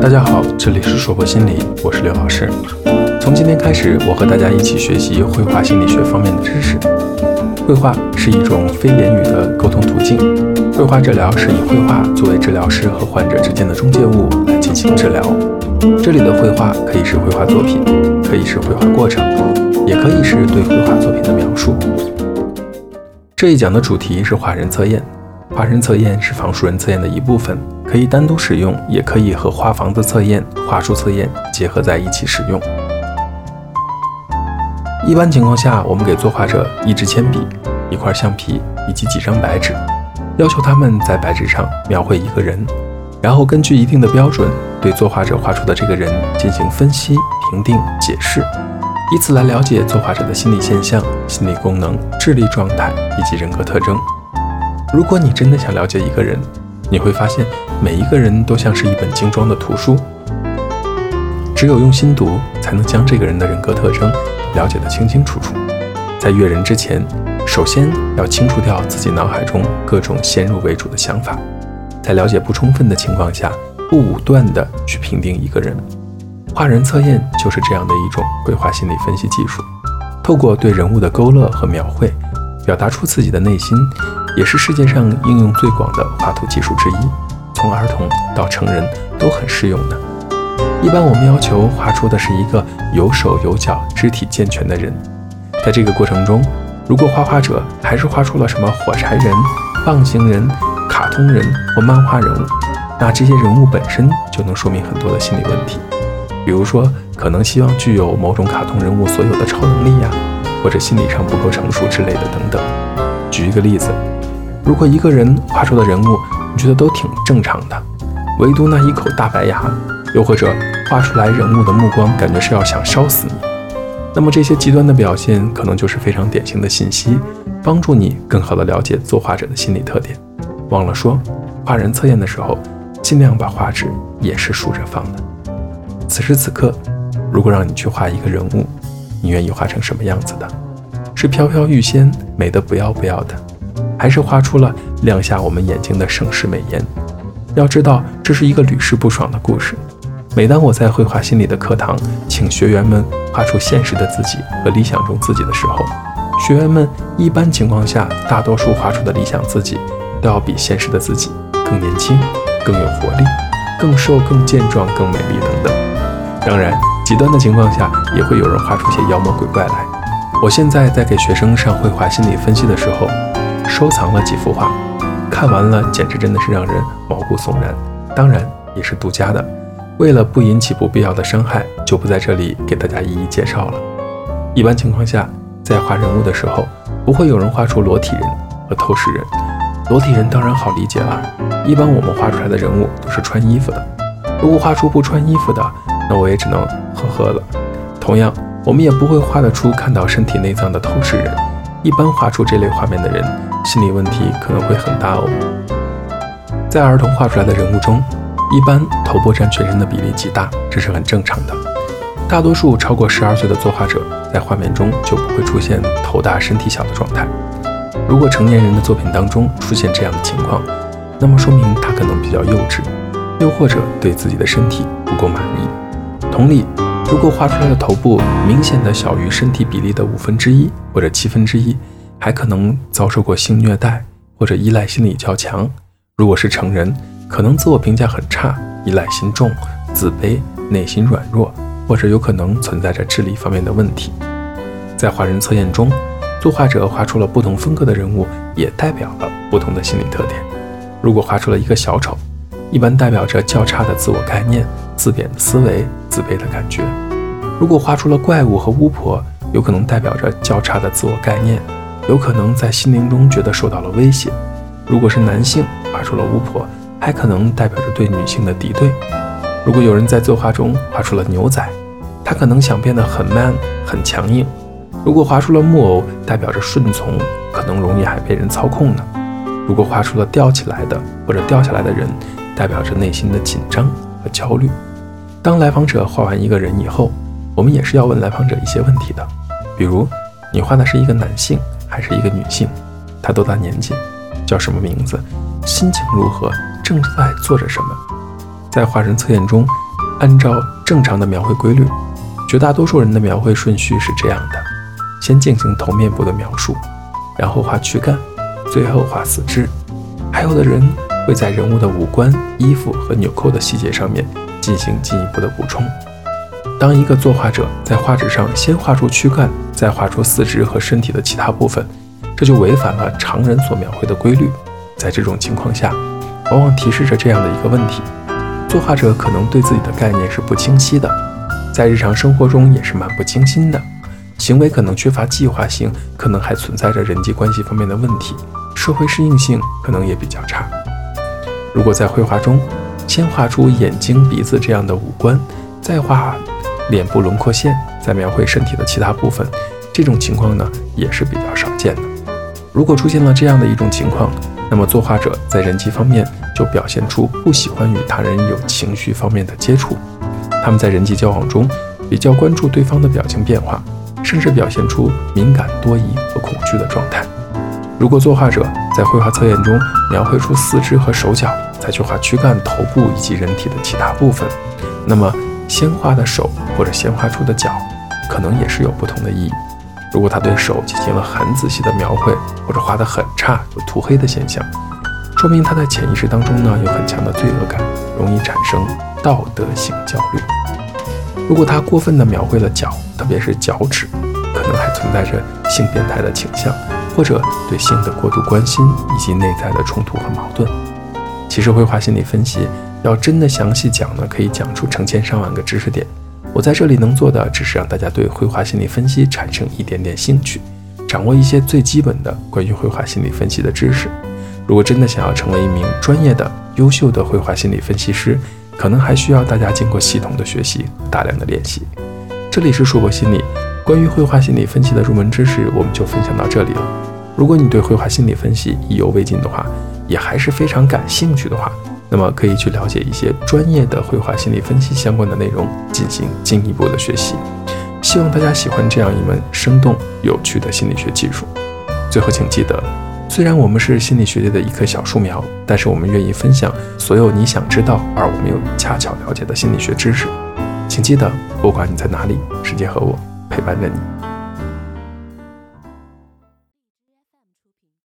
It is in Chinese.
大家好，这里是说博心理，我是刘老师。从今天开始，我和大家一起学习绘画心理学方面的知识。绘画是一种非言语的沟通途径，绘画治疗是以绘画作为治疗师和患者之间的中介物来进行治疗。这里的绘画可以是绘画作品，可以是绘画过程，也可以是对绘画作品的描述。这一讲的主题是画人测验。画人测验是仿书人测验的一部分，可以单独使用，也可以和画房子测验、画术测验结合在一起使用。一般情况下，我们给作画者一支铅笔、一块橡皮以及几张白纸，要求他们在白纸上描绘一个人，然后根据一定的标准，对作画者画出的这个人进行分析、评定、解释，以此来了解作画者的心理现象、心理功能、智力状态以及人格特征。如果你真的想了解一个人，你会发现每一个人都像是一本精装的图书，只有用心读，才能将这个人的人格特征了解得清清楚楚。在阅人之前，首先要清除掉自己脑海中各种先入为主的想法，在了解不充分的情况下，不武断地去评定一个人。画人测验就是这样的一种绘画心理分析技术，透过对人物的勾勒和描绘，表达出自己的内心。也是世界上应用最广的画图技术之一，从儿童到成人都很适用的。一般我们要求画出的是一个有手有脚、肢体健全的人。在这个过程中，如果画画者还是画出了什么火柴人、棒形人、卡通人或漫画人物，那这些人物本身就能说明很多的心理问题。比如说，可能希望具有某种卡通人物所有的超能力呀，或者心理上不够成熟之类的等等。举一个例子。如果一个人画出的人物你觉得都挺正常的，唯独那一口大白牙，又或者画出来人物的目光感觉是要想烧死你，那么这些极端的表现可能就是非常典型的信息，帮助你更好的了解作画者的心理特点。忘了说，画人测验的时候，尽量把画纸也是竖着放的。此时此刻，如果让你去画一个人物，你愿意画成什么样子的？是飘飘欲仙，美得不要不要的？还是画出了亮瞎我们眼睛的盛世美颜。要知道，这是一个屡试不爽的故事。每当我在绘画心理的课堂，请学员们画出现实的自己和理想中自己的时候，学员们一般情况下，大多数画出的理想自己，都要比现实的自己更年轻、更有活力、更瘦、更健壮、更美丽等等。当然，极端的情况下，也会有人画出些妖魔鬼怪来。我现在在给学生上绘画心理分析的时候。收藏了几幅画，看完了简直真的是让人毛骨悚然，当然也是独家的。为了不引起不必要的伤害，就不在这里给大家一一介绍了。一般情况下，在画人物的时候，不会有人画出裸体人和透视人。裸体人当然好理解了，一般我们画出来的人物都是穿衣服的。如果画出不穿衣服的，那我也只能呵呵了。同样，我们也不会画得出看到身体内脏的透视人。一般画出这类画面的人。心理问题可能会很大哦。在儿童画出来的人物中，一般头部占全身的比例极大，这是很正常的。大多数超过十二岁的作画者在画面中就不会出现头大身体小的状态。如果成年人的作品当中出现这样的情况，那么说明他可能比较幼稚，又或者对自己的身体不够满意。同理，如果画出来的头部明显的小于身体比例的五分之一或者七分之一，还可能遭受过性虐待或者依赖心理较强。如果是成人，可能自我评价很差，依赖心重，自卑，内心软弱，或者有可能存在着智力方面的问题。在画人测验中，作画者画出了不同风格的人物，也代表了不同的心理特点。如果画出了一个小丑，一般代表着较差的自我概念、自贬的思维、自卑的感觉；如果画出了怪物和巫婆，有可能代表着较差的自我概念。有可能在心灵中觉得受到了威胁。如果是男性画出了巫婆，还可能代表着对女性的敌对。如果有人在作画中画出了牛仔，他可能想变得很 man 很强硬。如果画出了木偶，代表着顺从，可能容易还被人操控呢。如果画出了吊起来的或者掉下来的人，代表着内心的紧张和焦虑。当来访者画完一个人以后，我们也是要问来访者一些问题的，比如你画的是一个男性。还是一个女性，她多大年纪，叫什么名字，心情如何，正在做着什么？在画人测验中，按照正常的描绘规律，绝大多数人的描绘顺序是这样的：先进行头面部的描述，然后画躯干，最后画四肢。还有的人会在人物的五官、衣服和纽扣的细节上面进行进一步的补充。当一个作画者在画纸上先画出躯干，再画出四肢和身体的其他部分，这就违反了常人所描绘的规律。在这种情况下，往往提示着这样的一个问题。作画者可能对自己的概念是不清晰的，在日常生活中也是漫不经心的，行为可能缺乏计划性，可能还存在着人际关系方面的问题，社会适应性可能也比较差。如果在绘画中先画出眼睛、鼻子这样的五官，再画脸部轮廓线，再描绘身体的其他部分，这种情况呢也是比较少见的。如果出现了这样的一种情况，那么作画者在人际方面。就表现出不喜欢与他人有情绪方面的接触，他们在人际交往中比较关注对方的表情变化，甚至表现出敏感多疑和恐惧的状态。如果作画者在绘画测验中描绘出四肢和手脚，再去画躯干、头部以及人体的其他部分，那么先画的手或者先画出的脚，可能也是有不同的意义。如果他对手进行了很仔细的描绘，或者画得很差，有涂黑的现象。说明他在潜意识当中呢有很强的罪恶感，容易产生道德性焦虑。如果他过分的描绘了脚，特别是脚趾，可能还存在着性变态的倾向，或者对性的过度关心以及内在的冲突和矛盾。其实绘画心理分析要真的详细讲呢，可以讲出成千上万个知识点。我在这里能做的只是让大家对绘画心理分析产生一点点兴趣，掌握一些最基本的关于绘画心理分析的知识。如果真的想要成为一名专业的、优秀的绘画心理分析师，可能还需要大家经过系统的学习、大量的练习。这里是硕博心理，关于绘画心理分析的入门知识，我们就分享到这里了。如果你对绘画心理分析意犹未尽的话，也还是非常感兴趣的话，那么可以去了解一些专业的绘画心理分析相关的内容，进行进一步的学习。希望大家喜欢这样一门生动有趣的心理学技术。最后，请记得。虽然我们是心理学界的一棵小树苗，但是我们愿意分享所有你想知道而我们又恰巧了解的心理学知识。请记得，不管你在哪里，世界和我陪伴着你。